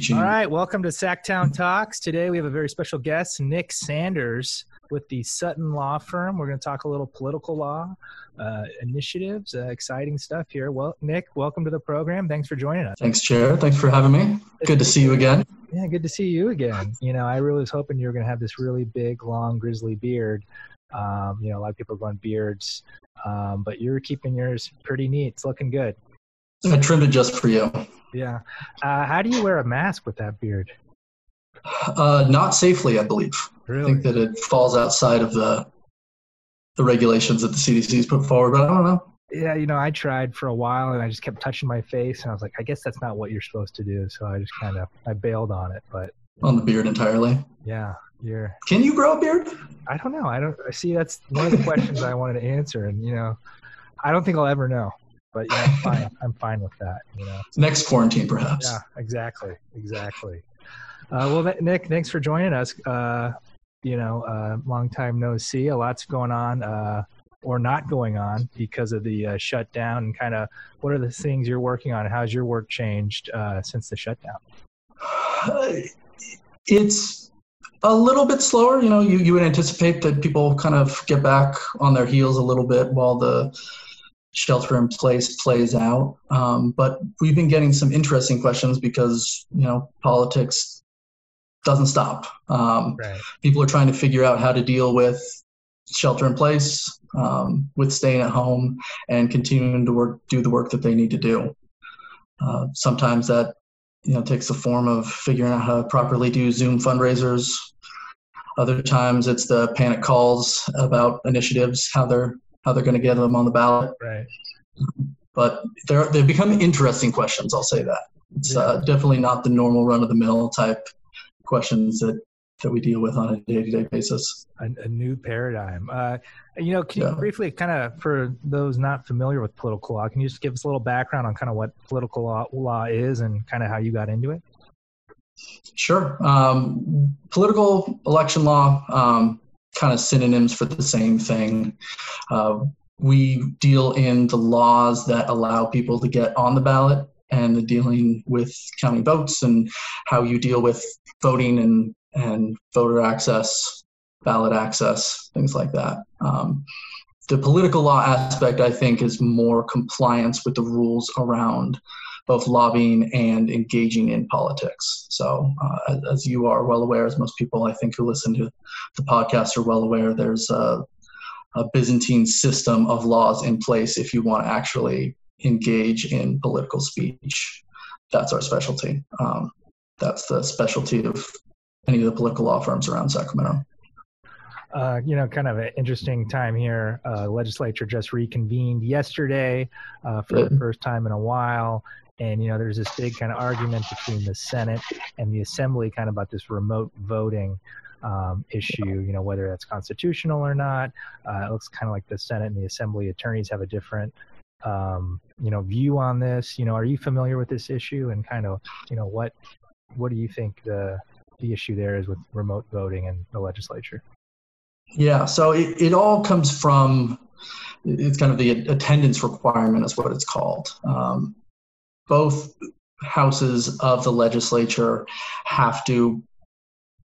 teaching. All right, welcome to Sactown Talks. Today we have a very special guest, Nick Sanders with the Sutton Law Firm. We're going to talk a little political law uh, initiatives, uh, exciting stuff here. Well, Nick, welcome to the program. Thanks for joining us. Thanks, Chair. Thanks for having me. Good to see you again. Yeah, good to see you again. You know, I really was hoping you were going to have this really big, long, grizzly beard. Um, you know, a lot of people are going beards, um, but you're keeping yours pretty neat. It's looking good. I trimmed it just for you. Yeah. Uh, how do you wear a mask with that beard? Uh, not safely, I believe. Really? I think that it falls outside of the the regulations that the CDC's put forward, but I don't know. Yeah, you know, I tried for a while and I just kept touching my face and I was like, I guess that's not what you're supposed to do. So I just kind of I bailed on it. But on the beard entirely. Yeah, you're. Can you grow a beard? I don't know. I don't. I see. That's one of the questions I wanted to answer, and you know, I don't think I'll ever know. But yeah, I'm fine. I'm fine with that. You know. Next quarantine, perhaps. Yeah, exactly, exactly. Uh, well, Nick, thanks for joining us. Uh, you know, uh, long time no see. A lot's going on uh, or not going on because of the uh, shutdown. And kind of, what are the things you're working on? How's your work changed uh, since the shutdown? It's a little bit slower. You know, you, you would anticipate that people kind of get back on their heels a little bit while the shelter in place plays out. Um, but we've been getting some interesting questions because, you know, politics doesn't stop. Um, right. People are trying to figure out how to deal with shelter in place, um, with staying at home, and continuing to work, do the work that they need to do. Uh, sometimes that you know takes the form of figuring out how to properly do Zoom fundraisers. Other times it's the panic calls about initiatives, how they're how they're going to get them on the ballot. Right. But they're they've become interesting questions. I'll say that it's uh, definitely not the normal run of the mill type questions that that we deal with on a day-to-day basis. A, a new paradigm. Uh, you know, can yeah. you briefly kind of, for those not familiar with political law, can you just give us a little background on kind of what political law, law is and kind of how you got into it? Sure. Um, political election law, um, kind of synonyms for the same thing. Uh, we deal in the laws that allow people to get on the ballot and the dealing with counting votes and how you deal with voting and, and voter access, ballot access, things like that. Um, the political law aspect, I think, is more compliance with the rules around both lobbying and engaging in politics. So, uh, as you are well aware, as most people I think who listen to the podcast are well aware, there's a, a Byzantine system of laws in place if you want to actually engage in political speech. That's our specialty. Um, that's the specialty of any of the political law firms around Sacramento. Uh, you know, kind of an interesting time here. Uh, legislature just reconvened yesterday uh, for the first time in a while. And, you know, there's this big kind of argument between the Senate and the Assembly kind of about this remote voting um, issue, you know, whether that's constitutional or not. Uh, it looks kind of like the Senate and the Assembly attorneys have a different um, you know view on this. You know are you familiar with this issue and kind of you know what what do you think the the issue there is with remote voting in the legislature? Yeah so it, it all comes from it's kind of the attendance requirement is what it's called. Um, both houses of the legislature have to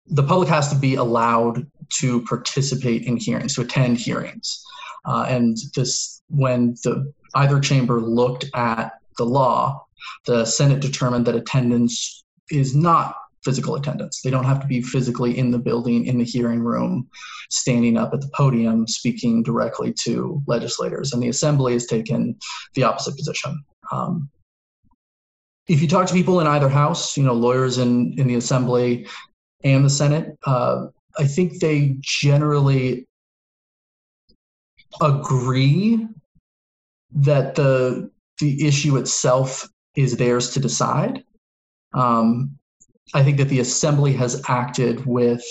the public has to be allowed to participate in hearings to attend hearings uh, and this when the either chamber looked at the law, the Senate determined that attendance is not physical attendance. They don't have to be physically in the building, in the hearing room, standing up at the podium, speaking directly to legislators. And the Assembly has taken the opposite position. Um, if you talk to people in either house, you know, lawyers in, in the Assembly and the Senate, uh, I think they generally agree that the the issue itself is theirs to decide. Um, I think that the assembly has acted with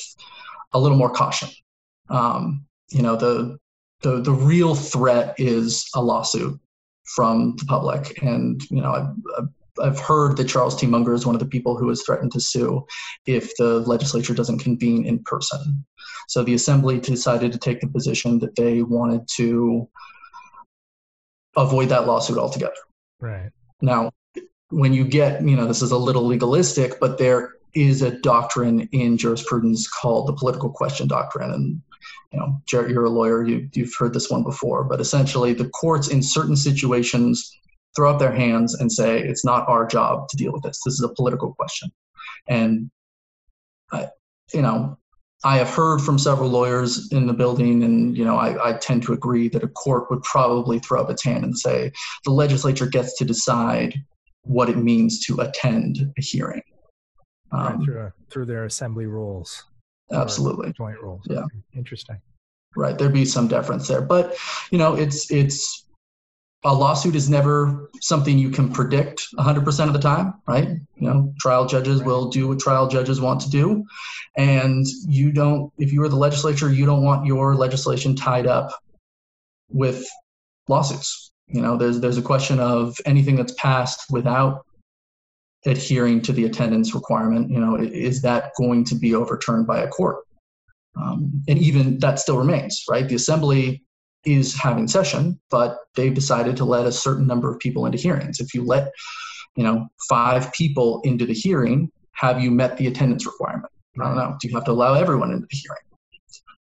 a little more caution. Um, you know, the, the the real threat is a lawsuit from the public, and you know, I've, I've heard that Charles T. Munger is one of the people who has threatened to sue if the legislature doesn't convene in person. So the assembly decided to take the position that they wanted to avoid that lawsuit altogether. Right. Now, when you get, you know, this is a little legalistic, but there is a doctrine in jurisprudence called the political question doctrine. And, you know, Jarrett, you're a lawyer, you, you've heard this one before, but essentially the courts in certain situations throw up their hands and say, it's not our job to deal with this. This is a political question. And, I, you know, I have heard from several lawyers in the building, and you know, I, I, tend to agree that a court would probably throw up its hand and say the legislature gets to decide what it means to attend a hearing. Um, right, through, through their assembly rules. Absolutely. Joint rules. Yeah. Interesting. Right. There'd be some deference there, but you know, it's it's a lawsuit is never something you can predict 100% of the time, right? You know, trial judges will do what trial judges want to do. And you don't, if you are the legislature, you don't want your legislation tied up with lawsuits. You know, there's, there's a question of anything that's passed without adhering to the attendance requirement, you know, is that going to be overturned by a court? Um, and even that still remains, right? The assembly is having session, but they've decided to let a certain number of people into hearings. If you let, you know, five people into the hearing, have you met the attendance requirement? I don't know. Do you have to allow everyone into the hearing?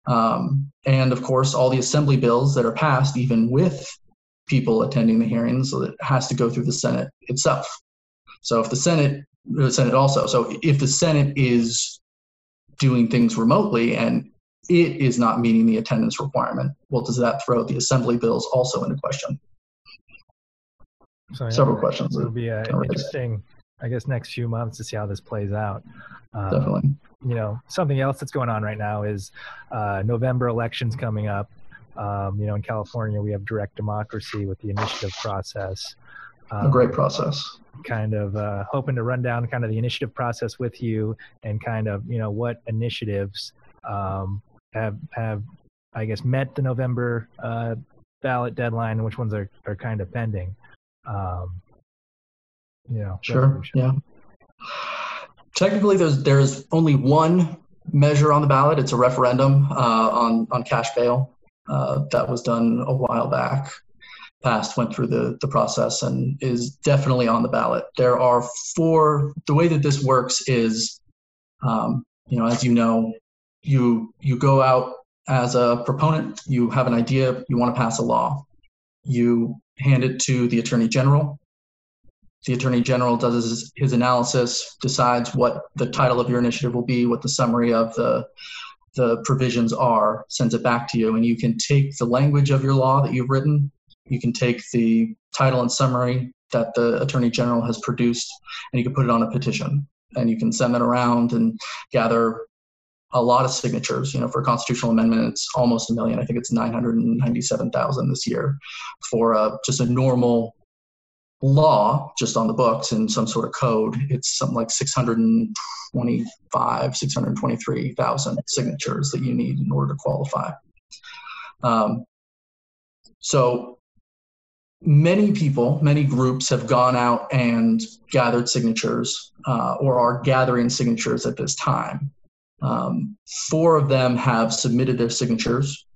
Um, and of course, all the assembly bills that are passed, even with people attending the hearings, so it has to go through the Senate itself. So if the Senate, the Senate also, so if the Senate is doing things remotely and it is not meeting the attendance requirement. Well, does that throw the assembly bills also into question? So, yeah, Several questions. It'll be uh, interesting, I guess, next few months to see how this plays out. Um, Definitely. You know, something else that's going on right now is uh, November elections coming up. Um, you know, in California, we have direct democracy with the initiative process. Um, a great process. Kind of uh, hoping to run down kind of the initiative process with you and kind of, you know, what initiatives um, have have I guess met the November uh, ballot deadline, and which ones are, are kind of pending. Um, you know, sure, yeah. Technically, there's there's only one measure on the ballot. It's a referendum uh, on on cash bail uh, that was done a while back. Passed, went through the the process, and is definitely on the ballot. There are four. The way that this works is, um, you know, as you know, you you go out as a proponent, you have an idea, you want to pass a law. You hand it to the attorney general. The attorney general does his, his analysis, decides what the title of your initiative will be, what the summary of the the provisions are, sends it back to you, and you can take the language of your law that you've written, you can take the title and summary that the attorney general has produced, and you can put it on a petition, and you can send that around and gather a lot of signatures. You know, for a constitutional amendment, it's almost a million. I think it's 997,000 this year for uh, just a normal law, just on the books in some sort of code. It's something like 625, 623,000 signatures that you need in order to qualify. Um, so many people, many groups have gone out and gathered signatures uh, or are gathering signatures at this time. Um, four of them have submitted their signatures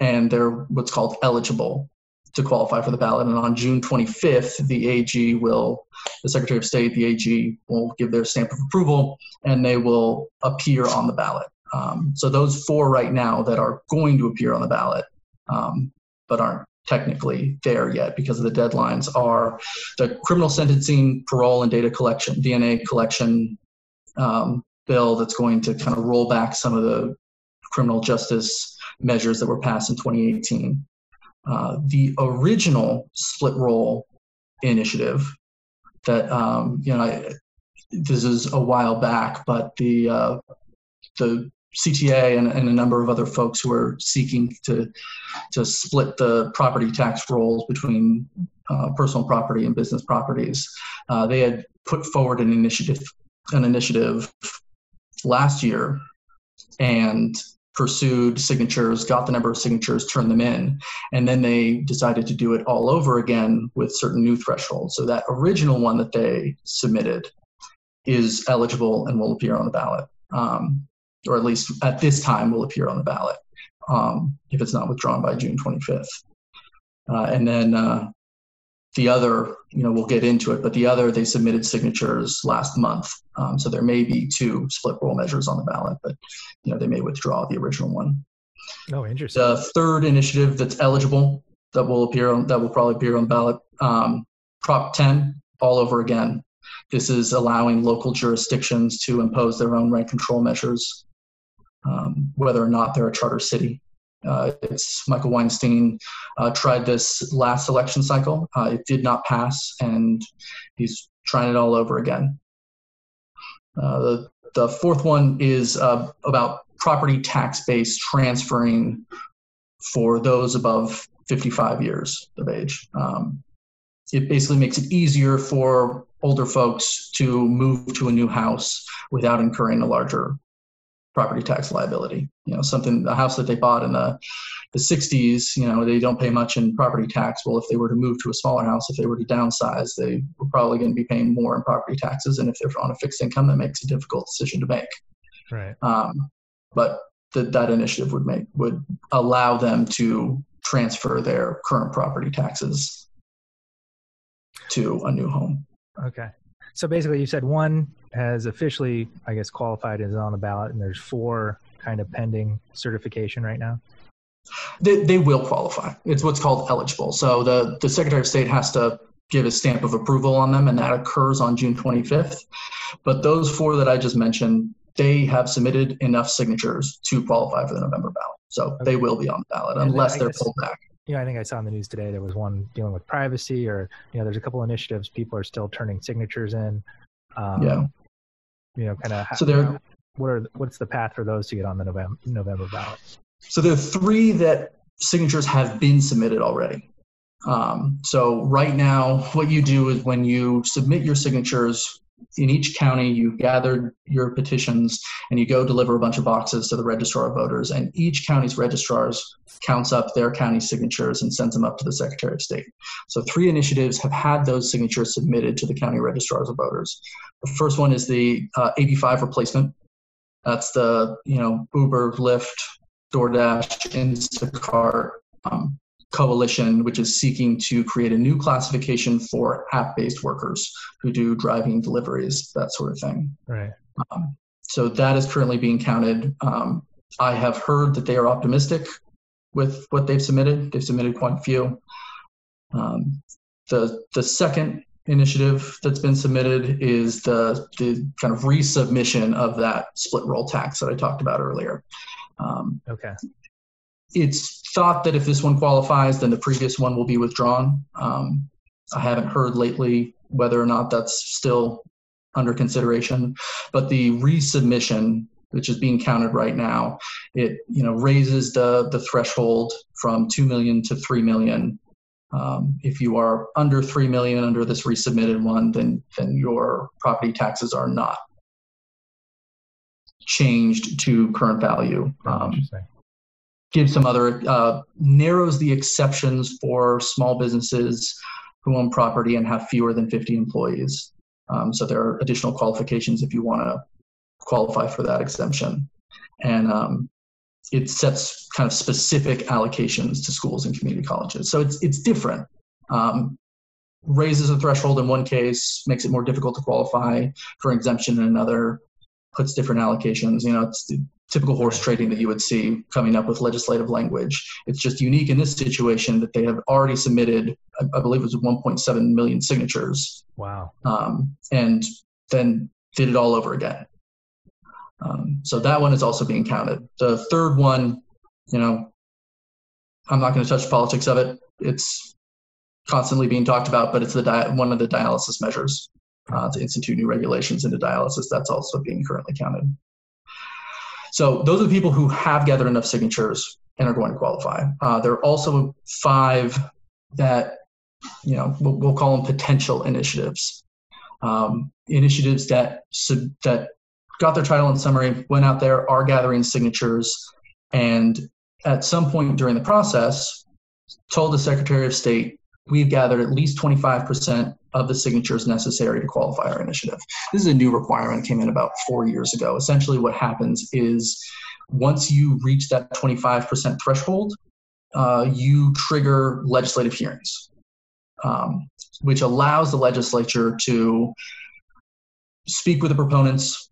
and they're what's called eligible to qualify for the ballot. And on June 25th, the AG will, the Secretary of State, the AG will give their stamp of approval and they will appear on the ballot. Um, so those four right now that are going to appear on the ballot, um, but aren't technically there yet because of the deadlines are the criminal sentencing, parole, and data collection, DNA collection um, bill that's going to kind of roll back some of the criminal justice measures that were passed in 2018. Uh, the original split roll initiative that um, you know I, this is a while back, but the uh, the CTA and, and, a number of other folks who are seeking to to split the property tax rolls between uh, personal property and business properties. Uh, they had put forward an initiative an initiative last year and pursued signatures, got the number of signatures, turned them in, and then they decided to do it all over again with certain new thresholds. So that original one that they submitted is eligible and will appear on the ballot, um, or at least at this time will appear on the ballot um, if it's not withdrawn by June 25th. Uh, and then uh, the other, you know, we'll get into it, but the other, they submitted signatures last month. Um, so there may be two split roll measures on the ballot, but, you know, they may withdraw the original one. Oh, interesting. The third initiative that's eligible that will appear on, that will probably appear on the ballot, um, Prop 10, all over again. This is allowing local jurisdictions to impose their own rent control measures, um, whether or not they're a charter city. Uh, it's Michael Weinstein uh, tried this last election cycle. Uh, it did not pass, and he's trying it all over again. Uh, the the fourth one is uh, about property tax base transferring for those above 55 years of age. Um, it basically makes it easier for older folks to move to a new house without incurring a larger property tax liability. You know, something a house that they bought in the the 60s, you know, they don't pay much in property tax. Well, if they were to move to a smaller house, if they were to downsize, they were probably going to be paying more in property taxes. And if they're on a fixed income, that makes a difficult decision to make. Right. Um, but that that initiative would make would allow them to transfer their current property taxes to a new home. Okay. So basically, you said one has officially, I guess, qualified as on the ballot, and there's four kind of pending certification right now. They, they will qualify. It's what's called eligible. So the, the Secretary of State has to give a stamp of approval on them, and that occurs on June 25th. But those four that I just mentioned, they have submitted enough signatures to qualify for the November ballot. So okay. they will be on the ballot unless they're pulled back. Yeah, you know, I think I saw in the news today there was one dealing with privacy, or you know, there's a couple initiatives people are still turning signatures in. Um, yeah. You know, kind of. So there. What are what's the path for those to get on the November November ballot? So there are three that signatures have been submitted already. Um, so right now, what you do is when you submit your signatures in each county, you gather your petitions and you go deliver a bunch of boxes to the registrar of voters. And each county's registrars counts up their county signatures and sends them up to the Secretary of State. So three initiatives have had those signatures submitted to the county registrars of voters. The first one is the uh, AB5 replacement. That's the you know Uber, Lyft, DoorDash, Instacart um, coalition, which is seeking to create a new classification for app-based workers who do driving deliveries, that sort of thing. Right. Um, so that is currently being counted. Um, I have heard that they are optimistic with what they've submitted. They've submitted quite a few. Um, the the second initiative that's been submitted is the the kind of resubmission of that split roll tax that I talked about earlier. Um, okay it's thought that if this one qualifies, then the previous one will be withdrawn. Um, I haven't heard lately whether or not that's still under consideration, but the resubmission, which is being counted right now, it you know raises the the threshold from two million to three million. Um, if you are under three million under this resubmitted one, then then your property taxes are not changed to current value. Um, gives some other uh, narrows the exceptions for small businesses who own property and have fewer than 50 employees. Um, so there are additional qualifications if you want to qualify for that exemption, and um, it sets kind of specific allocations to schools and community colleges. So it's it's different. Um, raises a threshold in one case, makes it more difficult to qualify for exemption in another, puts different allocations. You know, it's the typical horse trading that you would see coming up with legislative language. It's just unique in this situation that they have already submitted, I, I believe it was 1.7 million signatures. Wow. Um, and then did it all over again. Um, so that one is also being counted. The third one, you know, I'm not going to touch politics of it. It's constantly being talked about, but it's the di- one of the dialysis measures uh, to institute new regulations into dialysis. That's also being currently counted. So those are the people who have gathered enough signatures and are going to qualify. Uh, there are also five that, you know, we'll, we'll call them potential initiatives. Um, initiatives that that got their title and summary, went out there, are gathering signatures, and at some point during the process, told the Secretary of State, we've gathered at least 25% of the signatures necessary to qualify our initiative. This is a new requirement, came in about four years ago. Essentially, what happens is once you reach that 25% threshold, uh, you trigger legislative hearings. um, which allows the legislature to speak with the proponents,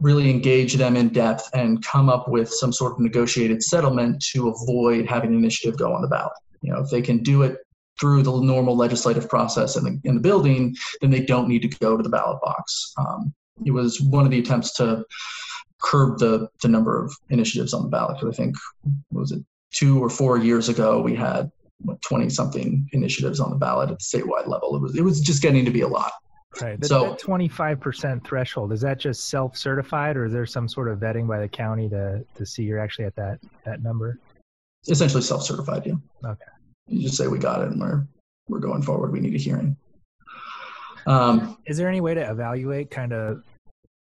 really engage them in depth, and come up with some sort of negotiated settlement to avoid having an initiative go on the ballot. You know, if they can do it through the normal legislative process in the, in the building, then they don't need to go to the ballot box. Um, it was one of the attempts to curb the, the number of initiatives on the ballot. Because I think, what was it two or four years ago, we had 20 something initiatives on the ballot at the statewide level. It was, it was just getting to be a lot. Right. That, so, that 25% threshold, is that just self certified or is there some sort of vetting by the county to, to see you're actually at that, that number? Essentially self certified, yeah. Okay. You just say we got it and we're, we're going forward. We need a hearing. Um, is there any way to evaluate kind of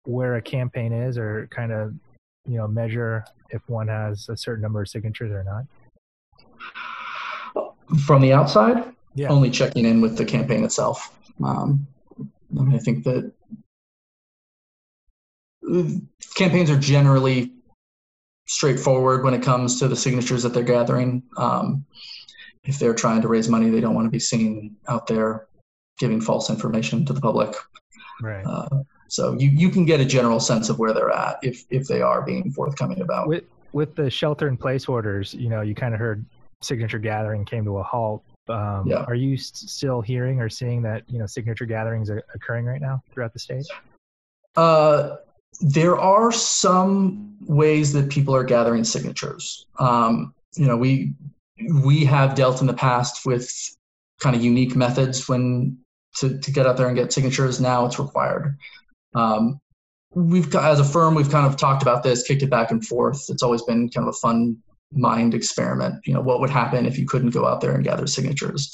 where a campaign is or kind of, you know, measure if one has a certain number of signatures or not? From the outside, yeah. only checking in with the campaign itself. Um, I mean, I think that campaigns are generally straightforward when it comes to the signatures that they're gathering. Um, if they're trying to raise money, they don't want to be seen out there giving false information to the public. Right. Uh, so you, you can get a general sense of where they're at if, if they are being forthcoming about. With, with the shelter in place orders, you know, you kind of heard signature gathering came to a halt. Um, yeah. Are you st- still hearing or seeing that you know signature gatherings are occurring right now throughout the state? Uh, there are some ways that people are gathering signatures. Um, you know, we we have dealt in the past with kind of unique methods when to, to get out there and get signatures. Now it's required. Um, we've as a firm we've kind of talked about this, kicked it back and forth. It's always been kind of a fun mind experiment. You know, what would happen if you couldn't go out there and gather signatures?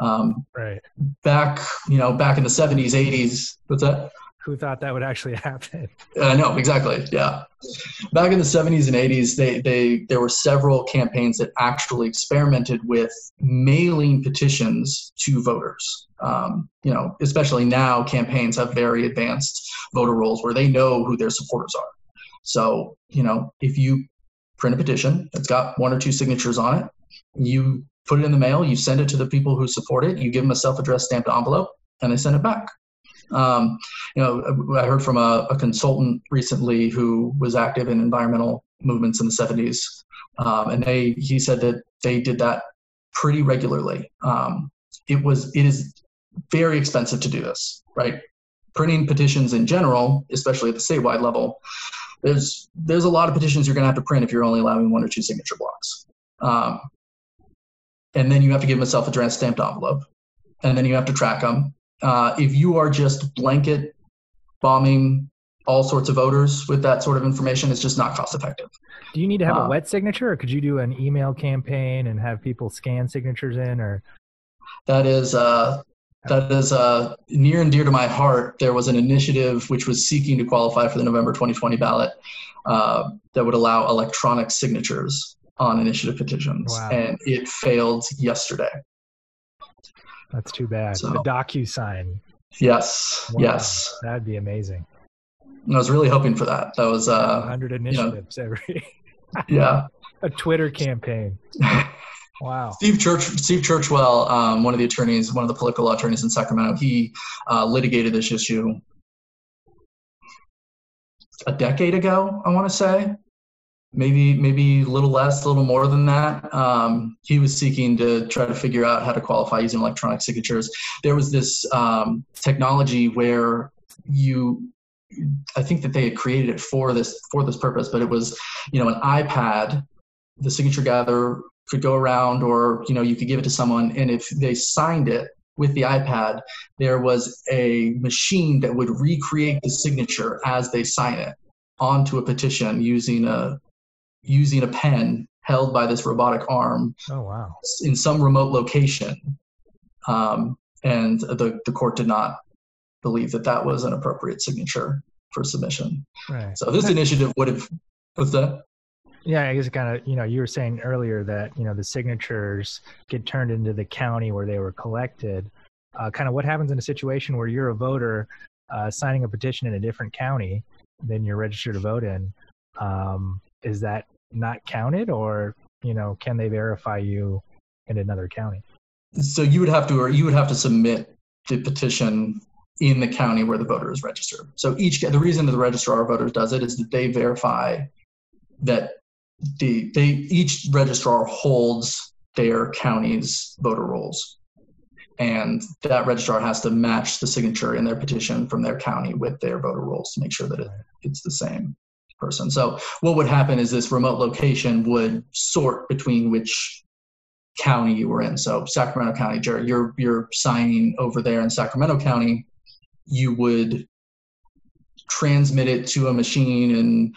Um, right. Back, you know, back in the 70s, 80s. What's that? Who thought that would actually happen? I uh, know exactly. Yeah. Back in the 70s and 80s, they they there were several campaigns that actually experimented with mailing petitions to voters. Um, you know, especially now, campaigns have very advanced voter rolls where they know who their supporters are. So, you know, if you print a petition. It's got one or two signatures on it. You put it in the mail. You send it to the people who support it. You give them a self-addressed stamped envelope, and they send it back. Um, you know, I heard from a, a, consultant recently who was active in environmental movements in the 70s, um, and they he said that they did that pretty regularly. Um, it was it is very expensive to do this, right? Printing petitions in general, especially at the statewide level, there's there's a lot of petitions you're going to have to print if you're only allowing one or two signature blocks. Um, and then you have to give them a self-addressed stamped envelope, and then you have to track them. Uh, if you are just blanket bombing all sorts of voters with that sort of information, it's just not cost effective. Do you need to have uh, a wet signature, or could you do an email campaign and have people scan signatures in, or? That is uh, that is uh, near and dear to my heart. There was an initiative which was seeking to qualify for the November 2020 ballot uh, that would allow electronic signatures on initiative petitions, wow. and it failed yesterday. That's too bad. So, the DocuSign. Yes. Wow. Yes. That'd be amazing. I was really hoping for that. That was uh, 100 initiatives you know, every. yeah. A Twitter campaign. Wow. Steve Church, Steve Churchwell, um, one of the attorneys, one of the political law attorneys in Sacramento, he uh, litigated this issue a decade ago. I want to say, maybe maybe a little less, a little more than that. Um, he was seeking to try to figure out how to qualify using electronic signatures. There was this um, technology where you I think that they had created it for this for this purpose, but it was, you know, an iPad. The signature gatherer could go around or you know you could give it to someone. And if they signed it with the ipad there was a machine that would recreate the signature as they sign it onto a petition using a using a pen held by this robotic arm oh wow. in some remote location. Um, and the, the court did not believe that that was an appropriate signature for submission. Right. so this initiative would have what's that yeah, I guess kind of, you know, you were saying earlier that, you know, the signatures get turned into the county where they were collected. Uh, kind of what happens in a situation where you're a voter uh, signing a petition in a different county than you're registered to vote in? Um, is that not counted or, you know, can they verify you in another county? so you would have to, or you would have to submit the petition in the county where the voter is registered. So each, the reason that the registrar of voters does it is that they verify that the they each registrar holds their county's voter rolls and that registrar has to match the signature in their petition from their county with their voter rolls to make sure that it, it's the same person. So what would happen is this remote location would sort between which county you were in. So Sacramento County, Jarrett, you're you're signing over there in Sacramento County. You would transmit it to a machine in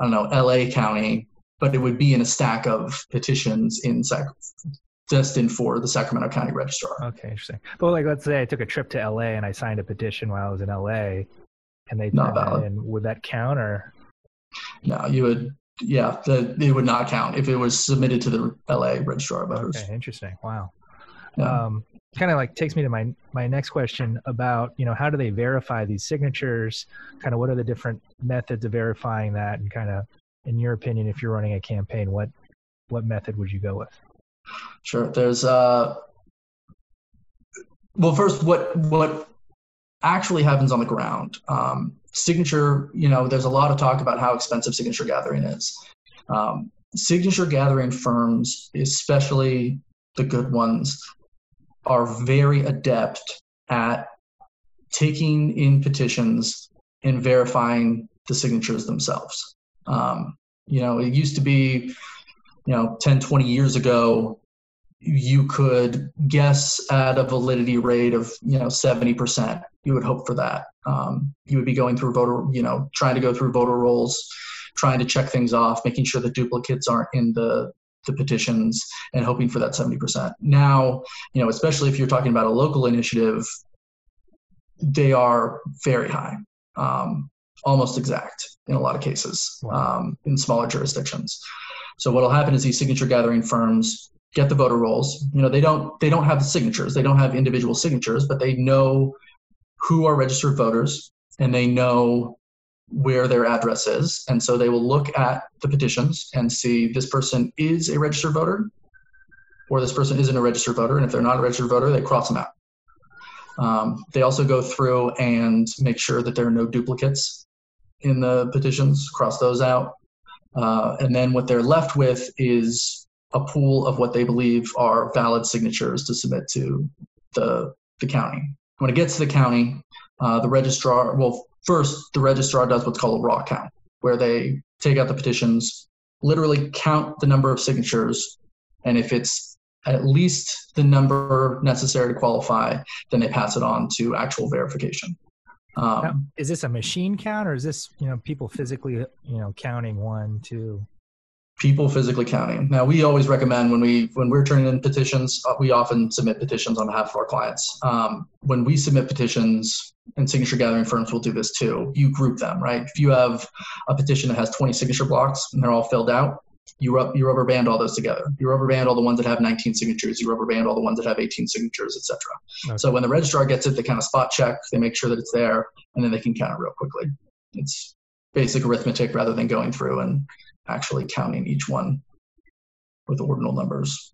I don't know LA County, but it would be in a stack of petitions in Sac- destined for the Sacramento County Registrar. Okay, interesting. But like, let's say I took a trip to LA and I signed a petition while I was in LA, and they not valid. In, would that count or? No, you would. Yeah, the, it would not count if it was submitted to the LA Registrar of Voters. Okay, interesting. Wow. Yeah. Um, kind of like takes me to my my next question about you know how do they verify these signatures? Kind of what are the different methods of verifying that, and kind of in your opinion, if you're running a campaign, what what method would you go with? Sure. There's uh well first what what actually happens on the ground. Um, signature, you know, there's a lot of talk about how expensive signature gathering is. Um, signature gathering firms, especially the good ones, are very adept at taking in petitions and verifying the signatures themselves. Um, you know, it used to be, you know, 10, 20 years ago, you could guess at a validity rate of, you know, 70%. You would hope for that. Um, you would be going through voter, you know, trying to go through voter rolls, trying to check things off, making sure that duplicates aren't in the the petitions and hoping for that 70%. Now, you know, especially if you're talking about a local initiative, they are very high. Um, almost exact in a lot of cases um, in smaller jurisdictions. So what'll happen is these signature gathering firms get the voter rolls. You know, they don't they don't have the signatures. They don't have individual signatures, but they know who are registered voters and they know where their address is. And so they will look at the petitions and see this person is a registered voter or this person isn't a registered voter. And if they're not a registered voter, they cross them out. Um, they also go through and make sure that there are no duplicates in the petitions, cross those out. Uh, and then what they're left with is a pool of what they believe are valid signatures to submit to the, the county. When it gets to the county, uh, the registrar, well, first, the registrar does what's called a raw count, where they take out the petitions, literally count the number of signatures, and if it's at least the number necessary to qualify, then they pass it on to actual verification. Um, now, is this a machine count or is this you know people physically you know counting one two? People physically counting. Now we always recommend when we when we're turning in petitions, uh, we often submit petitions on behalf of our clients. Um, when we submit petitions, and signature gathering firms will do this too. You group them, right? If you have a petition that has 20 signature blocks and they're all filled out, you, rub, you rubber band all those together. You rubber band all the ones that have 19 signatures. You rubber band all the ones that have 18 signatures, etc. Okay. So when the registrar gets it, they kind of spot check. They make sure that it's there, and then they can count it real quickly. It's basic arithmetic rather than going through and actually counting each one with ordinal numbers.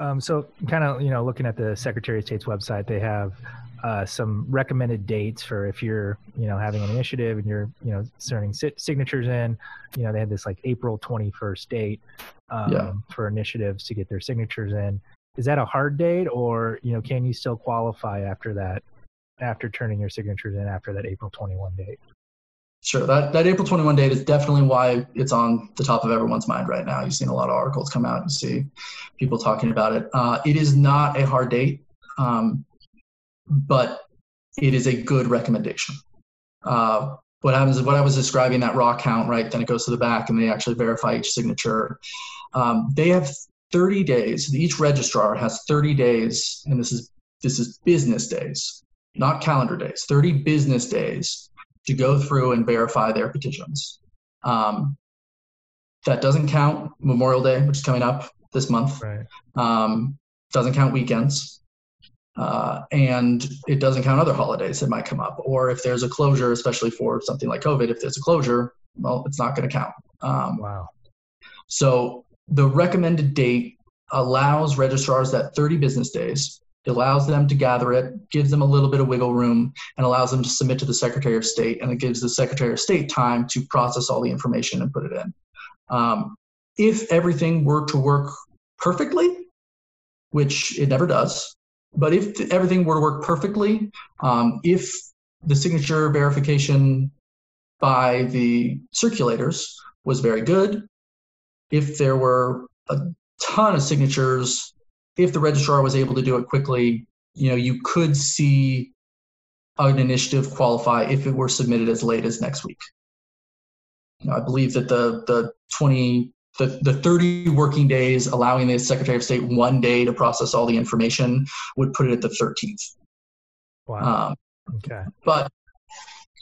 Um, so, kind of, you know, looking at the Secretary of State's website, they have uh, some recommended dates for if you're you know having an initiative and you're you know turning signatures in. You know they had this like april 21st date um, yeah. for initiatives to get their signatures in. Is that a hard date or you know can you still qualify after that after turning your signatures in after that april 21 date Sure. That, that April 21 date is definitely why it's on the top of everyone's mind right now. You've seen a lot of articles come out. You see people talking about it. Uh, it is not a hard date. Um, but it is a good recommendation. Uh, what happens is what I was describing that raw count, right? Then it goes to the back and they actually verify each signature. Um, they have 30 days. Each registrar has 30 days, and this is this is business days, not calendar days. 30 business days to go through and verify their petitions. Um, that doesn't count Memorial Day, which is coming up this month. Right. Um, doesn't count weekends. Uh, and it doesn't count other holidays that might come up. Or if there's a closure, especially for something like COVID, if there's a closure, well, it's not going to count. Um, wow. So the recommended date allows registrars that 30 business days. It allows them to gather it, gives them a little bit of wiggle room, and allows them to submit to the Secretary of State. And it gives the Secretary of State time to process all the information and put it in. Um, if everything were to work perfectly, which it never does, but if everything were to work perfectly, um, if the signature verification by the circulators was very good, if there were a ton of signatures, if the registrar was able to do it quickly, you know, you could see an initiative qualify if it were submitted as late as next week. You know, I believe that the the 20 the, the 30 working days allowing the Secretary of State one day to process all the information would put it at the 13th. Wow. Um, okay. But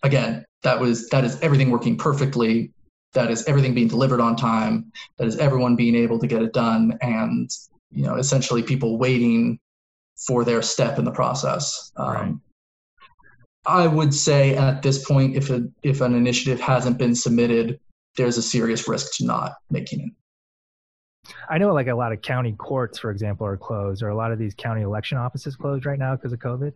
again, that was that is everything working perfectly. That is everything being delivered on time. That is everyone being able to get it done, and you know, essentially people waiting for their step in the process. Um, right. I would say at this point, if a, if an initiative hasn't been submitted, there's a serious risk to not making it. I know like a lot of county courts, for example, are closed, or a lot of these county election offices closed right now because of COVID.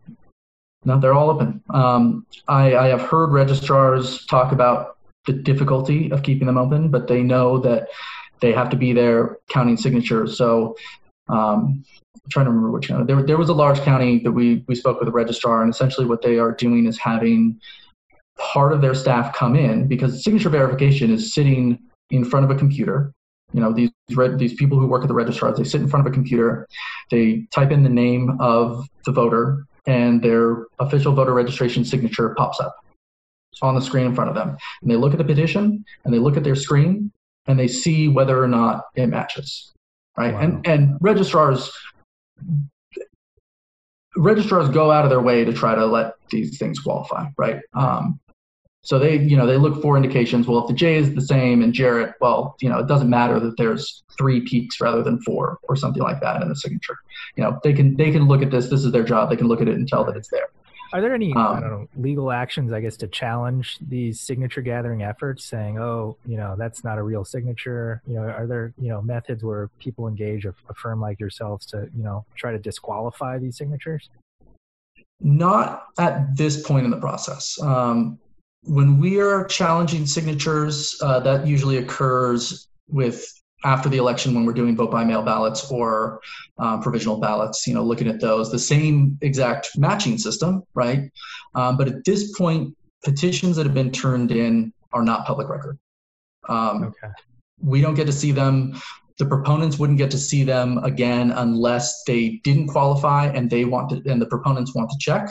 No, they're all open. Um, I, I have heard registrars talk about the difficulty of keeping them open, but they know that they have to be there counting signatures. So um, I'm trying to remember which county. There, there was a large county that we, we spoke with a registrar, and essentially what they are doing is having part of their staff come in because signature verification is sitting in front of a computer. You know, these these people who work at the registrars, they sit in front of a computer, they type in the name of the voter, and their official voter registration signature pops up on the screen in front of them. And they look at the petition and they look at their screen and they see whether or not it matches. Right. Wow. And and registrars registrars go out of their way to try to let these things qualify, right? Um, so they, you know, they look for indications. Well, if the J is the same and Jarrett, well, you know, it doesn't matter that there's three peaks rather than four or something like that in the signature. You know, they can they can look at this. This is their job. They can look at it and tell that it's there. Are there any um, I don't know legal actions, I guess, to challenge these signature gathering efforts, saying, "Oh, you know, that's not a real signature"? You know, are there you know methods where people engage a, a firm like yourselves to you know try to disqualify these signatures? Not at this point in the process. Um, when we are challenging signatures, uh, that usually occurs with after the election when we're doing vote by mail ballots or um, provisional ballots. You know, looking at those, the same exact matching system, right? Um, but at this point, petitions that have been turned in are not public record. Um, okay. We don't get to see them. The proponents wouldn't get to see them again unless they didn't qualify and they want to, and the proponents want to check.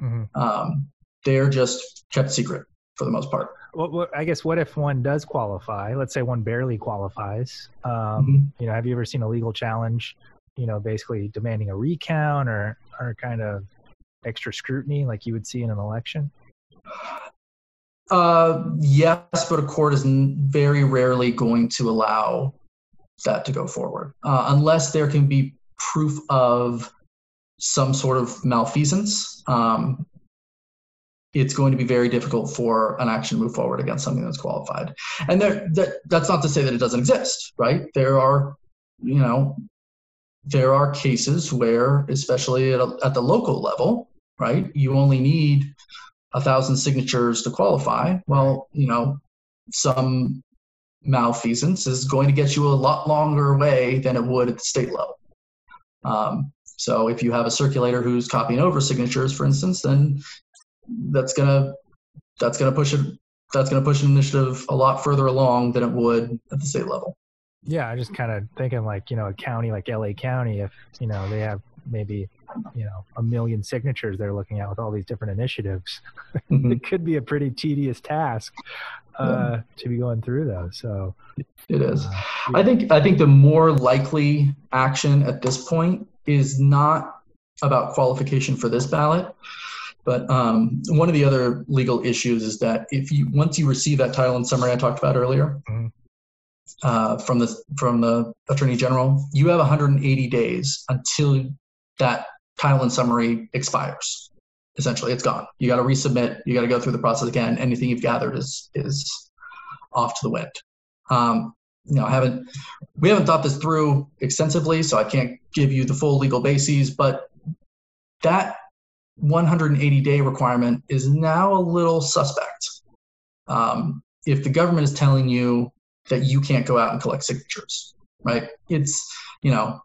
Mm-hmm. Um, they're just kept secret for the most part. Well, I guess what if one does qualify? Let's say one barely qualifies. Um, mm-hmm. You know, have you ever seen a legal challenge? You know, basically demanding a recount or or kind of extra scrutiny like you would see in an election. Uh, yes, but a court is very rarely going to allow that to go forward uh, unless there can be proof of some sort of malfeasance. Um, it's going to be very difficult for an action to move forward against something that's qualified. And there, that, that's not to say that it doesn't exist, right? There are, you know, there are cases where, especially at, a, at the local level, right, you only need a thousand signatures to qualify. Well, you know, some malfeasance is going to get you a lot longer way than it would at the state level. Um, so if you have a circulator who's copying over signatures, for instance, then that's gonna that's gonna push it that's gonna push an initiative a lot further along than it would at the state level. Yeah, I'm just kind of thinking like you know a county like LA County, if you know they have maybe you know a million signatures they're looking at with all these different initiatives, mm-hmm. it could be a pretty tedious task uh, yeah. to be going through those. So it is. Uh, yeah. I think I think the more likely action at this point is not about qualification for this ballot, but um, one of the other legal issues is that if you once you receive that title and summary I talked about earlier mm-hmm. uh, from the from the attorney general, you have 180 days until that title and summary expires. Essentially, it's gone. You got to resubmit. You got to go through the process again. Anything you've gathered is is off to the wind. Um, you know, I haven't we haven't thought this through extensively, so I can't give you the full legal bases, but that 180 day requirement is now a little suspect. Um, if the government is telling you that you can't go out and collect signatures, right? It's, you know,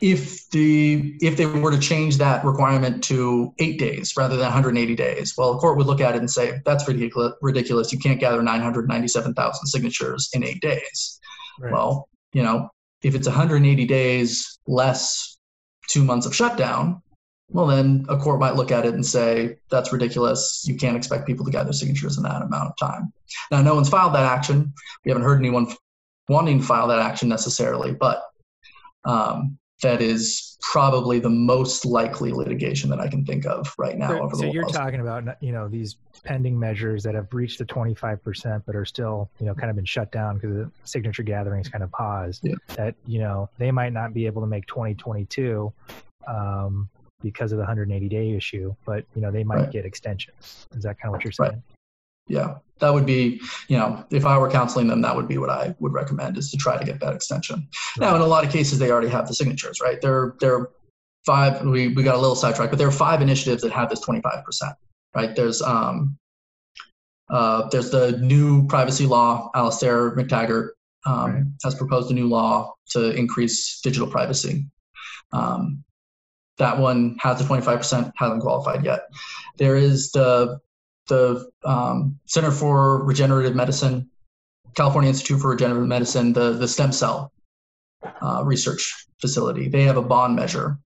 if the if they were to change that requirement to eight days rather than 180 days, well, a court would look at it and say that's ridiculous. Ridiculous. You can't gather 997,000 signatures in eight days. Right. Well, you know, if it's 180 days less two months of shutdown, well, then a court might look at it and say that's ridiculous. You can't expect people to gather signatures in that amount of time. Now, no one's filed that action. We haven't heard anyone wanting to file that action necessarily, but um, that is probably the most likely litigation that I can think of right now. So, so you're talking about you know these pending measures that have reached the 25% but are still you know kind of been shut down because the signature gathering is kind of paused. Yeah. That you know they might not be able to make 2022 um, because of the 180 day issue, but you know they might right. get extensions. Is that kind of what you're saying? Right yeah that would be you know if i were counseling them that would be what i would recommend is to try to get that extension right. now in a lot of cases they already have the signatures right there there are five we, we got a little sidetracked but there are five initiatives that have this 25% right there's um uh, there's the new privacy law Alastair Mactaggart um, right. has proposed a new law to increase digital privacy um, that one has the 25% hasn't qualified yet there is the the um, Center for Regenerative Medicine, California Institute for Regenerative Medicine, the, the stem cell uh, research facility. They have a bond measure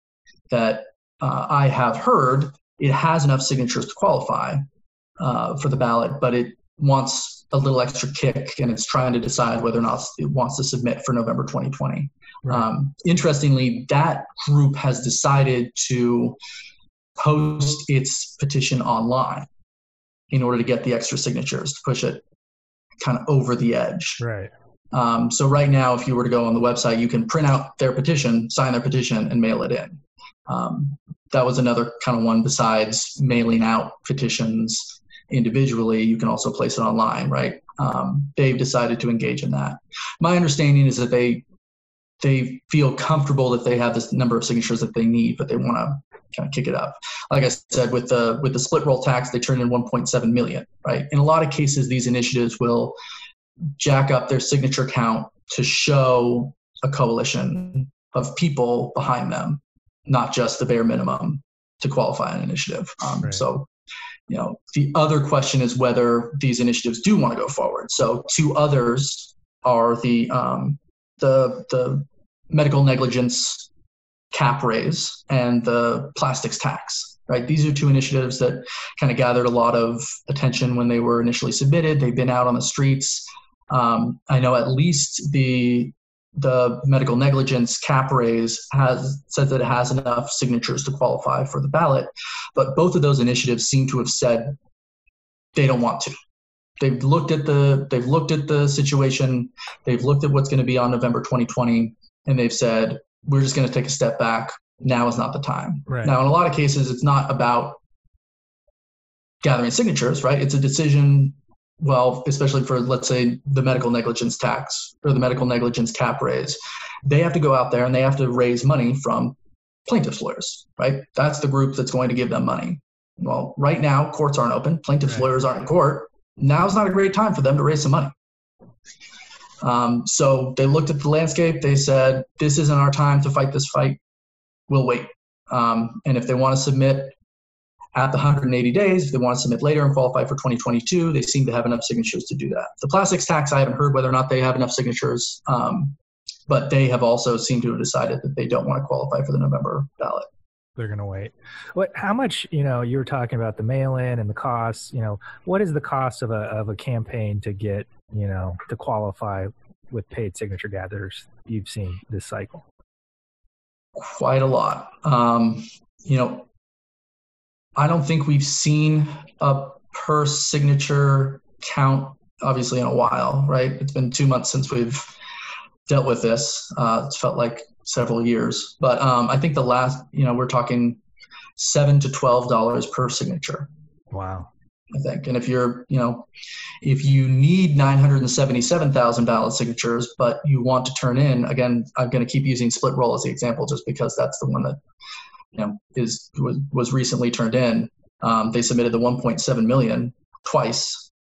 that uh, I have heard it has enough signatures to qualify uh, for the ballot, but it wants a little extra kick and it's trying to decide whether or not it wants to submit for November 2020. Right. Um, interestingly, that group has decided to post its petition online in order to get the extra signatures to push it kind of over the edge. Right. Um, so right now, if you were to go on the website, you can print out their petition, sign their petition, and mail it in. Um, that was another kind of one besides mailing out petitions individually. You can also place it online, right? Um, they've decided to engage in that. My understanding is that they they feel comfortable that they have this number of signatures that they need, but they want to kind of kick it up. Like I said, with the with the split roll tax, they turned in 1.7 million. Right. In a lot of cases, these initiatives will jack up their signature count to show a coalition of people behind them, not just the bare minimum to qualify an initiative. Um, right. So, you know, the other question is whether these initiatives do want to go forward. So, two others are the um, the the medical negligence cap raise and the plastics tax right? These are two initiatives that kind of gathered a lot of attention when they were initially submitted. They've been out on the streets. Um, i know at least the the medical negligence cap raise has said that it has enough signatures to qualify for the ballot but both of those initiatives seem to have said they don't want to they've looked at the they've looked at the situation they've looked at what's going to be on november 2020 and they've said we're just going to take a step back. Now is not the time. Right. Now, in a lot of cases, it's not about gathering signatures, right? It's a decision. Well, especially for let's say the medical negligence tax or the medical negligence cap raise, they have to go out there and they have to raise money from plaintiffs' lawyers, right? That's the group that's going to give them money. Well, right now, courts aren't open. Plaintiffs' right. lawyers aren't in court. Now's not a great time for them to raise some money. Um, so they looked at the landscape. They said, "This isn't our time to fight this fight. We'll wait." Um, and if they want to submit at the 180 days, if they want to submit later and qualify for 2022, they seem to have enough signatures to do that. The plastics tax, I haven't heard whether or not they have enough signatures, um, but they have also seemed to have decided that they don't want to qualify for the November ballot they're going to wait. What? How much? You know, you were talking about the mail-in and the costs. You know, what is the cost of a of a campaign to get you know to qualify with paid signature gatherers? You've seen this cycle. Quite a lot. Um, you know, I don't think we've seen a per signature count obviously in a while. Right? It's been two months since we've dealt with this. Uh, it's felt like several years. But um, I think the last, you know, we're talking seven to twelve dollars per signature. Wow. I think. And if you're, you know, if you need 977,000 ballot signatures, but you want to turn in, again, I'm going to keep using split roll as the example just because that's the one that, you know, is was, was recently turned in. Um, they submitted the 1.7 million twice.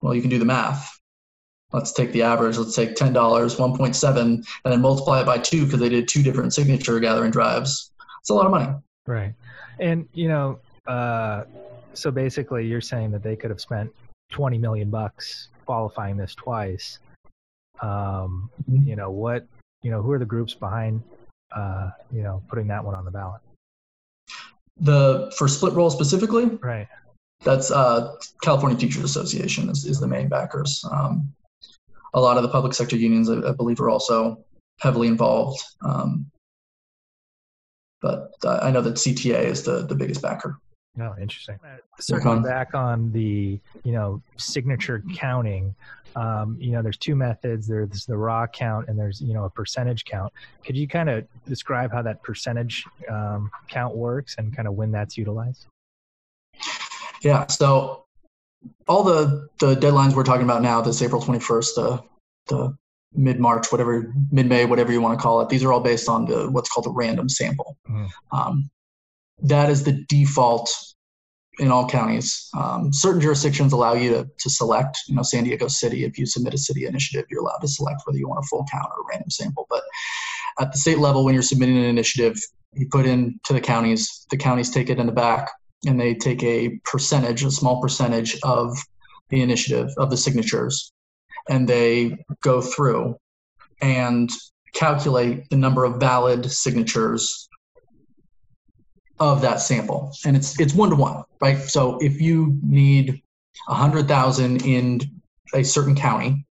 Well, you can do the math. Let's take the average. Let's take $10, 1.7, and then multiply it by two because they did two different signature gathering drives. It's a lot of money. Right. And, you know, uh, so basically, you're saying that they could have spent 20 million bucks qualifying this twice. Um, mm-hmm. You know what? You know who are the groups behind? Uh, you know, putting that one on the ballot. The for split roll specifically, right? That's uh, California Teachers Association is, is the main backers. Um, a lot of the public sector unions, I, I believe, are also heavily involved. Um, but I know that CTA is the, the biggest backer. No, oh, interesting. Circling back on the you know signature counting, um, you know, there's two methods. There's the raw count and there's you know a percentage count. Could you kind of describe how that percentage um, count works and kind of when that's utilized? Yeah. So all the the deadlines we're talking about now, this April 21st, the the mid March, whatever mid May, whatever you want to call it. These are all based on the what's called a random sample. Mm. Um, that is the default in all counties. Um, certain jurisdictions allow you to, to select, you know, San Diego City, if you submit a city initiative, you're allowed to select whether you want a full count or a random sample. But at the state level, when you're submitting an initiative, you put in to the counties, the counties take it in the back and they take a percentage, a small percentage of the initiative, of the signatures, and they go through and calculate the number of valid signatures of that sample. And it's it's one to one right? So if you need a hundred thousand in a certain county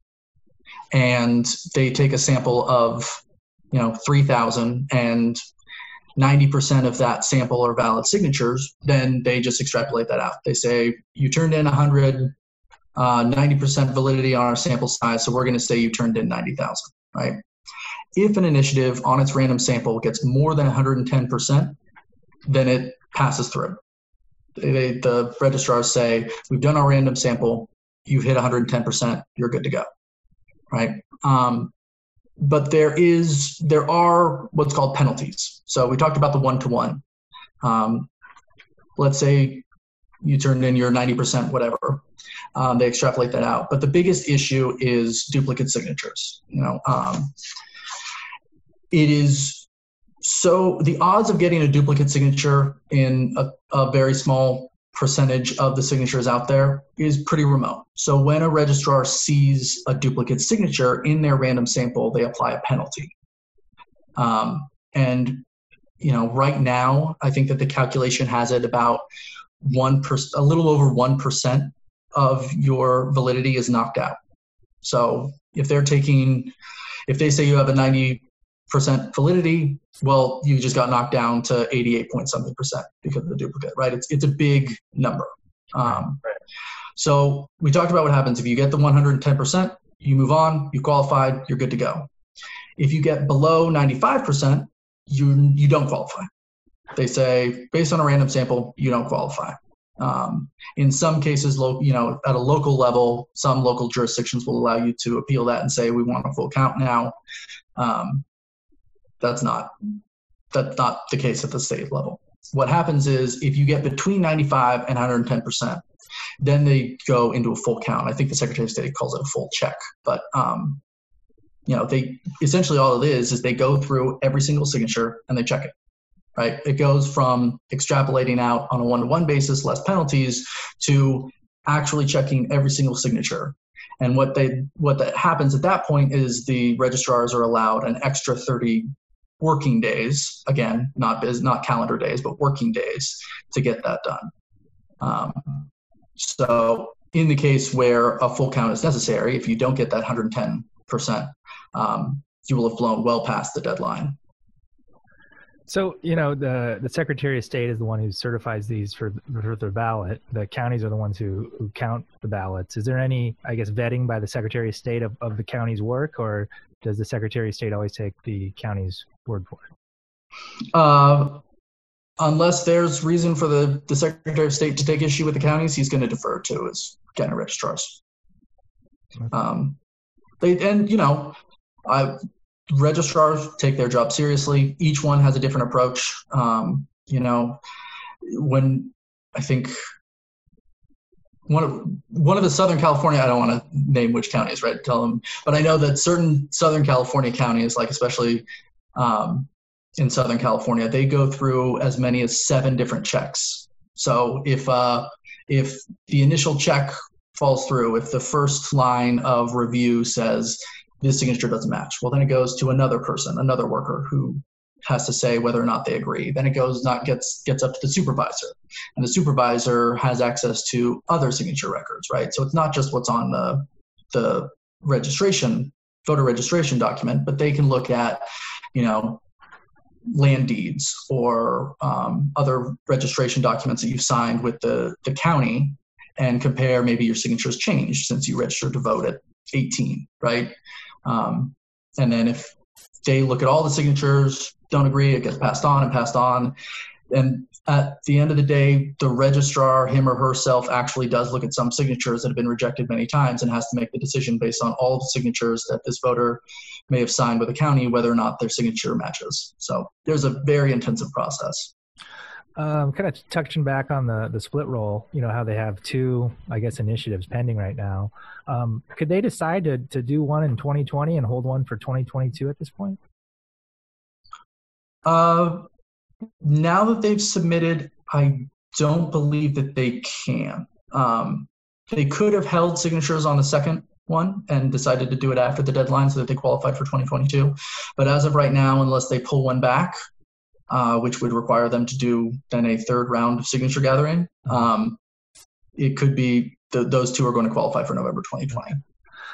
and they take a sample of you know 3000 and 90% of that sample are valid signatures then they just extrapolate that out. They say you turned in 100 uh, 90% validity on our sample size so we're going to say you turned in 90000 right? If an initiative on its random sample gets more than 110% then it passes through. They, the registrars say, we've done our random sample, you've hit 110%, you're good to go, right? Um, but there is there are what's called penalties. So we talked about the one to one. Let's say you turned in your 90% whatever. Um, they extrapolate that out. But the biggest issue is duplicate signatures. You know, um, it is so the odds of getting a duplicate signature in a, a, very small percentage of the signatures out there is pretty remote. So when a registrar sees a duplicate signature in their random sample, they apply a penalty. Um, and you know, right now, I think that the calculation has it about one per, a little over one percent of your validity is knocked out. So if they're taking, if they say you have a ninety percent validity, well, you just got knocked down to 88 point something percent because of the duplicate, right? It's it's a big number. Um. So we talked about what happens if you get the 110 percent, you move on, you qualified, you're good to go. If you get below 95 percent, you you don't qualify. They say based on a random sample, you don't qualify. Um, in some cases, lo- you know, at a local level, some local jurisdictions will allow you to appeal that and say we want a full count now. Um, that's not that's not the case at the state level. What happens is if you get between 95 and 110 percent, then they go into a full count. I think the Secretary of State calls it a full check, but um, you know, they essentially all it is is they go through every single signature and they check it. Right? It goes from extrapolating out on a one-to-one basis, less penalties, to actually checking every single signature. And what they what that happens at that point is the registrars are allowed an extra 30 working days again not biz, not calendar days but working days to get that done um, so in the case where a full count is necessary if you don't get that 110% um, you will have flown well past the deadline so you know the the Secretary of State is the one who certifies these for for the ballot. The counties are the ones who who count the ballots. Is there any, I guess, vetting by the Secretary of State of, of the county's work, or does the Secretary of State always take the county's word for it? Uh, unless there's reason for the, the Secretary of State to take issue with the counties, he's going to defer to his county registrars. Um, they and you know, I registrars take their job seriously. Each one has a different approach. Um, you know, when I think one of one of the Southern California, I don't want to name which counties, right? Tell them, but I know that certain Southern California counties, like especially um, in Southern California, they go through as many as seven different checks. So if uh, if the initial check falls through, if the first line of review says this signature doesn't match, well, then it goes to another person, another worker who has to say whether or not they agree. Then it goes not gets gets up to the supervisor, and the supervisor has access to other signature records, right? So it's not just what's on the the registration voter registration document, but they can look at, you know, land deeds or um, other registration documents that you've signed with the the county, and compare maybe your signature's changed since you registered to vote at 18, right? Um, and then if they look at all the signatures, don't agree, it gets passed on and passed on. And at the end of the day, the registrar, him or herself, actually does look at some signatures that have been rejected many times and has to make the decision based on all the signatures that this voter may have signed with the county, whether or not their signature matches. So there's a very intensive process. Um, kind of touching back on the the split roll, you know how they have two, I guess, initiatives pending right now. Um, could they decide to to do one in 2020 and hold one for 2022 at this point? Uh, now that they've submitted, I don't believe that they can. Um, they could have held signatures on the second one and decided to do it after the deadline so that they qualified for 2022. But as of right now, unless they pull one back, uh, which would require them to do then a third round of signature gathering, um, it could be the, those two are going to qualify for November 2020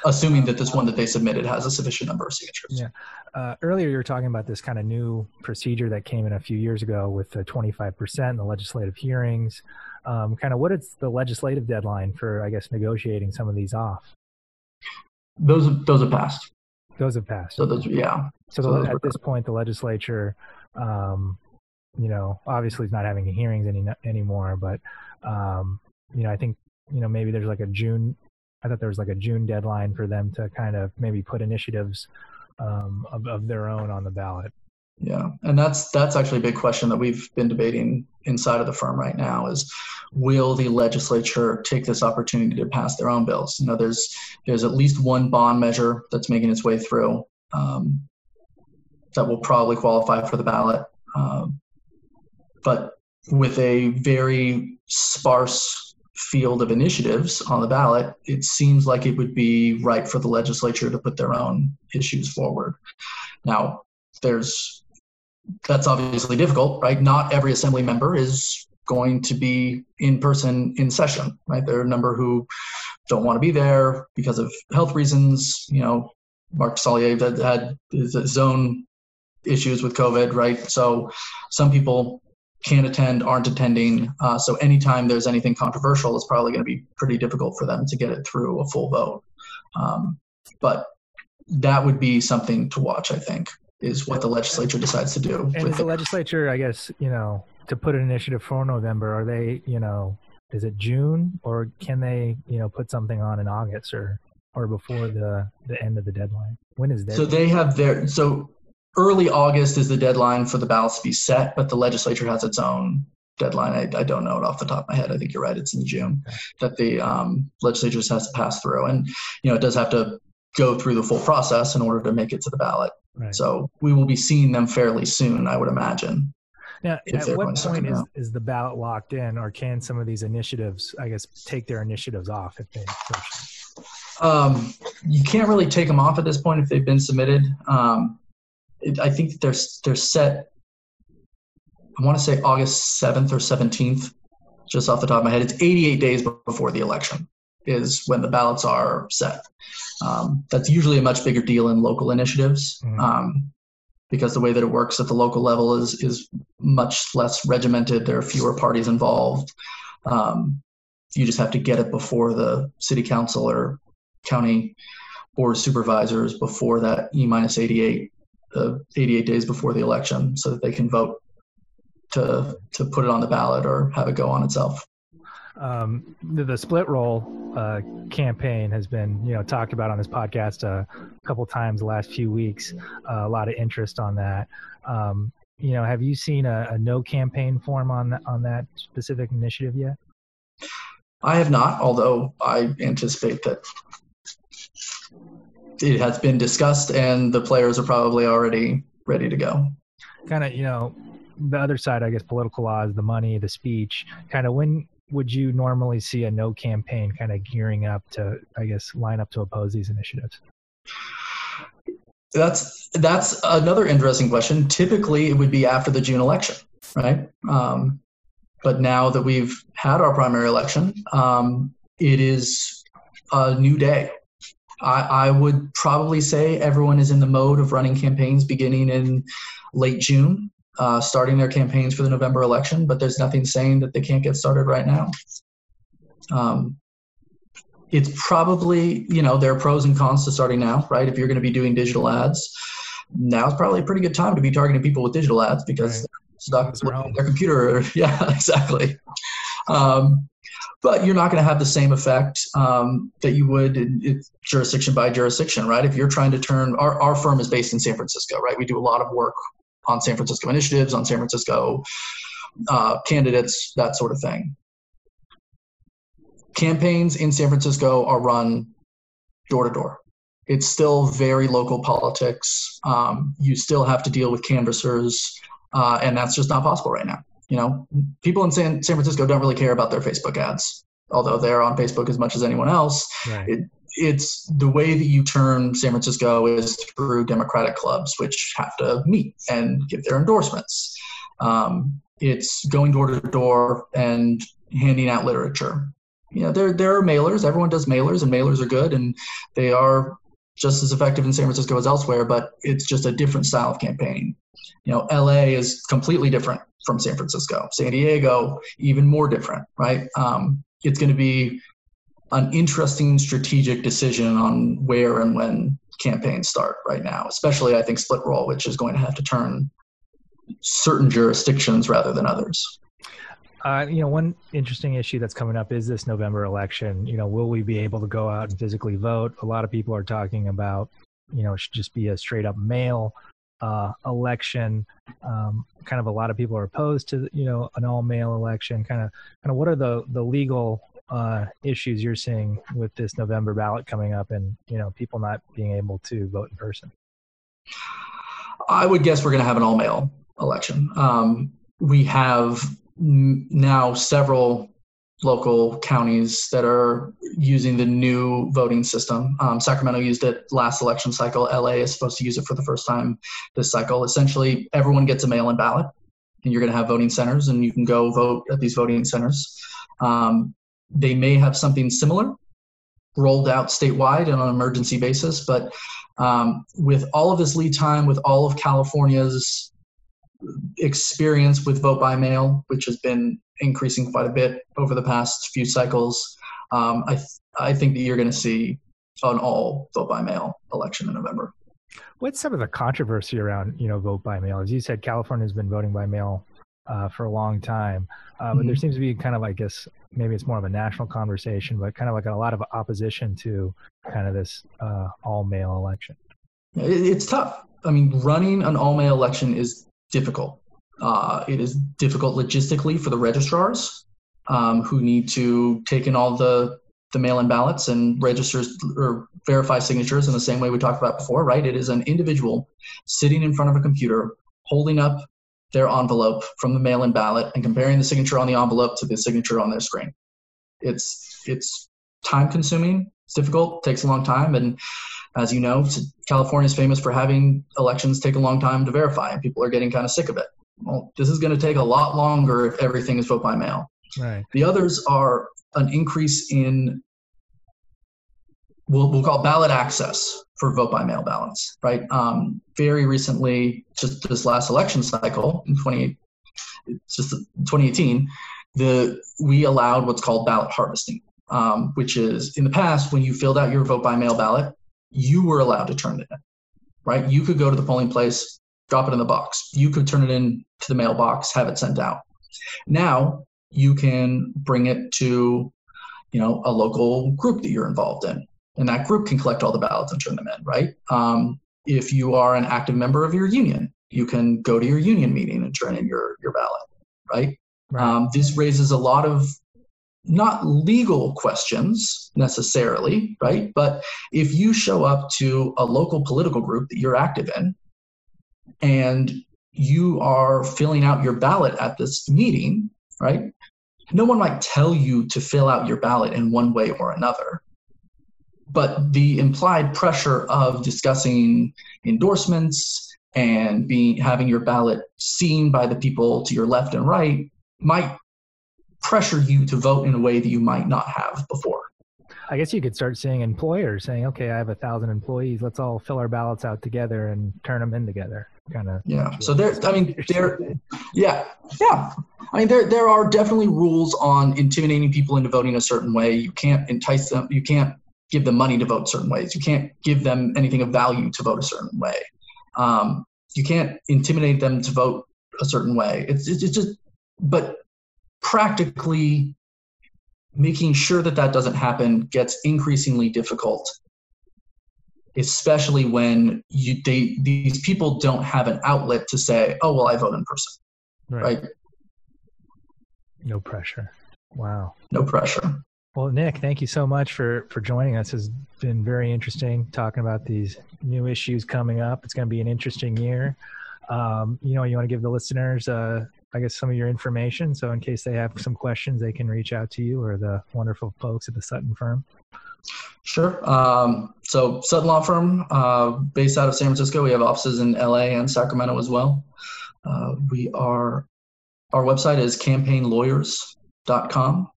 assuming that this one that they submitted has a sufficient number of signatures. Yeah. Uh, earlier, you were talking about this kind of new procedure that came in a few years ago with the 25% in the legislative hearings. Um, kind of what is the legislative deadline for, I guess, negotiating some of these off? Those those have passed. Those have passed. So those, yeah. So, so the, at this point, the legislature, um, you know, obviously is not having hearings any anymore, but um, you know, I think you know maybe there's like a June I thought there was like a June deadline for them to kind of maybe put initiatives um, of, of their own on the ballot. Yeah, and that's that's actually a big question that we've been debating inside of the firm right now is will the legislature take this opportunity to pass their own bills? You know, there's there's at least one bond measure that's making its way through um, that will probably qualify for the ballot, um, but with a very sparse field of initiatives on the ballot, it seems like it would be right for the legislature to put their own issues forward. Now, there's that's obviously difficult, right? Not every assembly member is going to be in person in session, right? There are a number who don't want to be there because of health reasons. You know, Mark Salyer had, had his own issues with COVID, right? So some people can't attend, aren't attending. Uh, so anytime there's anything controversial, it's probably going to be pretty difficult for them to get it through a full vote. Um, but that would be something to watch, I think, is what the legislature decides to do. And the legislature, I guess, you know, to put an initiative for November, are they, you know, is it June or can they, you know, put something on in August or or before the the end of the deadline? When is that? So they have their so early August is the deadline for the ballots to be set, but the legislature has its own deadline. I, I don't know it off the top of my head. I think you're right. It's in June that the um, legislature has to pass through, and you know it does have to go through the full process in order to make it to the ballot. Right. So we will be seeing them fairly soon, I would imagine. Now, at what point is, is the ballot locked in, or can some of these initiatives, I guess, take their initiatives off if they um, you can't really take them off at this point if they've been submitted. Um, it, I think they're they're set. I want to say August seventh or seventeenth, just off the top of my head. It's 88 days before the election is when the ballots are set. Um, that's usually a much bigger deal in local initiatives. Mm-hmm. Um, because the way that it works at the local level is is much less regimented. There are fewer parties involved. Um, you just have to get it before the city council or county board supervisors before that E minus 88 uh, 88 days before the election so that they can vote to to put it on the ballot or have it go on itself. Um, the, the, split roll uh, campaign has been you know talked about on this podcast a couple times the last few weeks. Uh, a lot of interest on that. Um, you know, have you seen a, a no campaign form on that on that specific initiative yet? I have not, although I anticipate that it has been discussed and the players are probably already ready to go. Kind of, you know, the other side, I guess, political laws, the money, the speech. Kind of, when would you normally see a no campaign kind of gearing up to, I guess, line up to oppose these initiatives? That's that's another interesting question. Typically, it would be after the June election, right? Um, but now that we've had our primary election, um, it is a new day. I, I, would probably say everyone is in the mode of running campaigns beginning in late June, uh, starting their campaigns for the November election, but there's nothing saying that they can't get started right now. Um, it's probably, you know, there are pros and cons to starting now, right? If you're going to be doing digital ads, now's probably a pretty good time to be targeting people with digital ads because right stuck their computer. yeah, exactly. Um, but you're not going to have the same effect um, that you would in, in jurisdiction by jurisdiction, right? If you're trying to turn our, our firm is based in San Francisco, right? We do a lot of work on San Francisco initiatives, on San Francisco uh, candidates, that sort of thing. Campaigns in San Francisco are run door to door. It's still very local politics. Um, you still have to deal with canvassers uh, and that's just not possible right now. You know, people in San, San Francisco don't really care about their Facebook ads, although they're on Facebook as much as anyone else. Right. It, it's the way that you turn San Francisco is through Democratic clubs, which have to meet and give their endorsements. Um, it's going door to door and handing out literature. You know, there there are mailers. Everyone does mailers, and mailers are good, and they are just as effective in San Francisco as elsewhere. But it's just a different style of campaigning. You know, LA is completely different from San Francisco. San Diego, even more different, right? Um, it's going to be an interesting strategic decision on where and when campaigns start right now, especially I think split roll, which is going to have to turn certain jurisdictions rather than others. Uh, you know, one interesting issue that's coming up is this November election. You know, will we be able to go out and physically vote? A lot of people are talking about, you know, it should just be a straight up mail uh, election. Um, kind of a lot of people are opposed to you know an all mail election. Kind of kind of what are the the legal uh, issues you're seeing with this November ballot coming up, and you know people not being able to vote in person? I would guess we're going to have an all mail election. Um, we have now several local counties that are using the new voting system. Um, Sacramento used it last election cycle. LA is supposed to use it for the first time this cycle. Essentially, everyone gets a mail in ballot, and you're going to have voting centers, and you can go vote at these voting centers. Um, they may have something similar rolled out statewide and on an emergency basis, but um, with all of this lead time, with all of California's experience with vote by mail, which has been increasing quite a bit over the past few cycles. Um, I th- I think that you're going to see an all vote by mail election in November. What's some of the controversy around you know vote by mail? As you said, California has been voting by mail uh, for a long time, uh, but mm-hmm. there seems to be kind of I guess maybe it's more of a national conversation, but kind of like a lot of opposition to kind of this uh, all mail election. It's tough. I mean, running an all mail election is difficult. Uh, it is difficult logistically for the registrars um, who need to take in all the the mail-in ballots and registers or verify signatures in the same way we talked about before, right? It is an individual sitting in front of a computer holding up their envelope from the mail-in ballot and comparing the signature on the envelope to the signature on their screen. It's it's time consuming, it's difficult, takes a long time, and as you know, California is famous for having elections take a long time to verify, and people are getting kind of sick of it. Well, this is going to take a lot longer if everything is vote by mail. Right. The others are an increase in we'll, we'll call ballot access for vote by mail ballots, right? Um, very recently, just this last election cycle in 20, just 2018, the we allowed what's called ballot harvesting, um, which is in the past when you filled out your vote by mail ballot, you were allowed to turn it in, right? You could go to the polling place, drop it in the box. You could turn it in to the mailbox, have it sent out. Now you can bring it to, you know, a local group that you're involved in, and that group can collect all the ballots and turn them in, right? Um, if you are an active member of your union, you can go to your union meeting and turn in your your ballot, right? right. Um, this raises a lot of not legal questions necessarily, right? But if you show up to a local political group that you're active in and you are filling out your ballot at this meeting, right? No one might tell you to fill out your ballot in one way or another. But the implied pressure of discussing endorsements and being having your ballot seen by the people to your left and right might pressure you to vote in a way that you might not have before. I guess you could start seeing employers saying, "Okay, I have a thousand employees. Let's all fill our ballots out together and turn them in together." Kind of. Yeah. So there, I mean, there. Yeah, yeah. I mean, there there are definitely rules on intimidating people into voting a certain way. You can't entice them. You can't give them money to vote certain ways. You can't give them anything of value to vote a certain way. Um, you can't intimidate them to vote a certain way. It's it's, it's just, but practically making sure that that doesn't happen gets increasingly difficult especially when you they, these people don't have an outlet to say oh well i vote in person right, right? no pressure wow no pressure well nick thank you so much for for joining us it's been very interesting talking about these new issues coming up it's going to be an interesting year um, you know you want to give the listeners uh, I guess, some of your information. So, in case they have some questions, they can reach out to you or the wonderful folks at the Sutton firm. Sure. Um, so, Sutton Law Firm, uh, based out of San Francisco, we have offices in LA and Sacramento as well. Uh, we are, our website is campaignlawyers.com.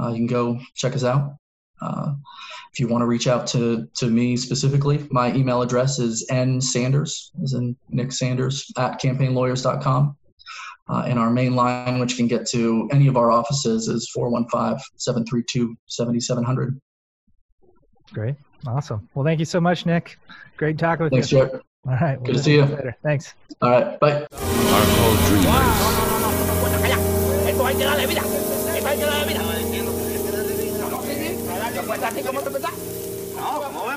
Uh, you can go check us out. Uh, if you want to reach out to, to me specifically, my email address is nsanders, as in Nick Sanders, at campaignlawyers.com. Uh, and our main line, which can get to any of our offices, is 415 732 7700. Great. Awesome. Well, thank you so much, Nick. Great talking with Thanks, you. Thanks, Jack. All right. Good to see you. Later. Thanks. All right. Bye. Our tadi kamu terpecah. Oh, mau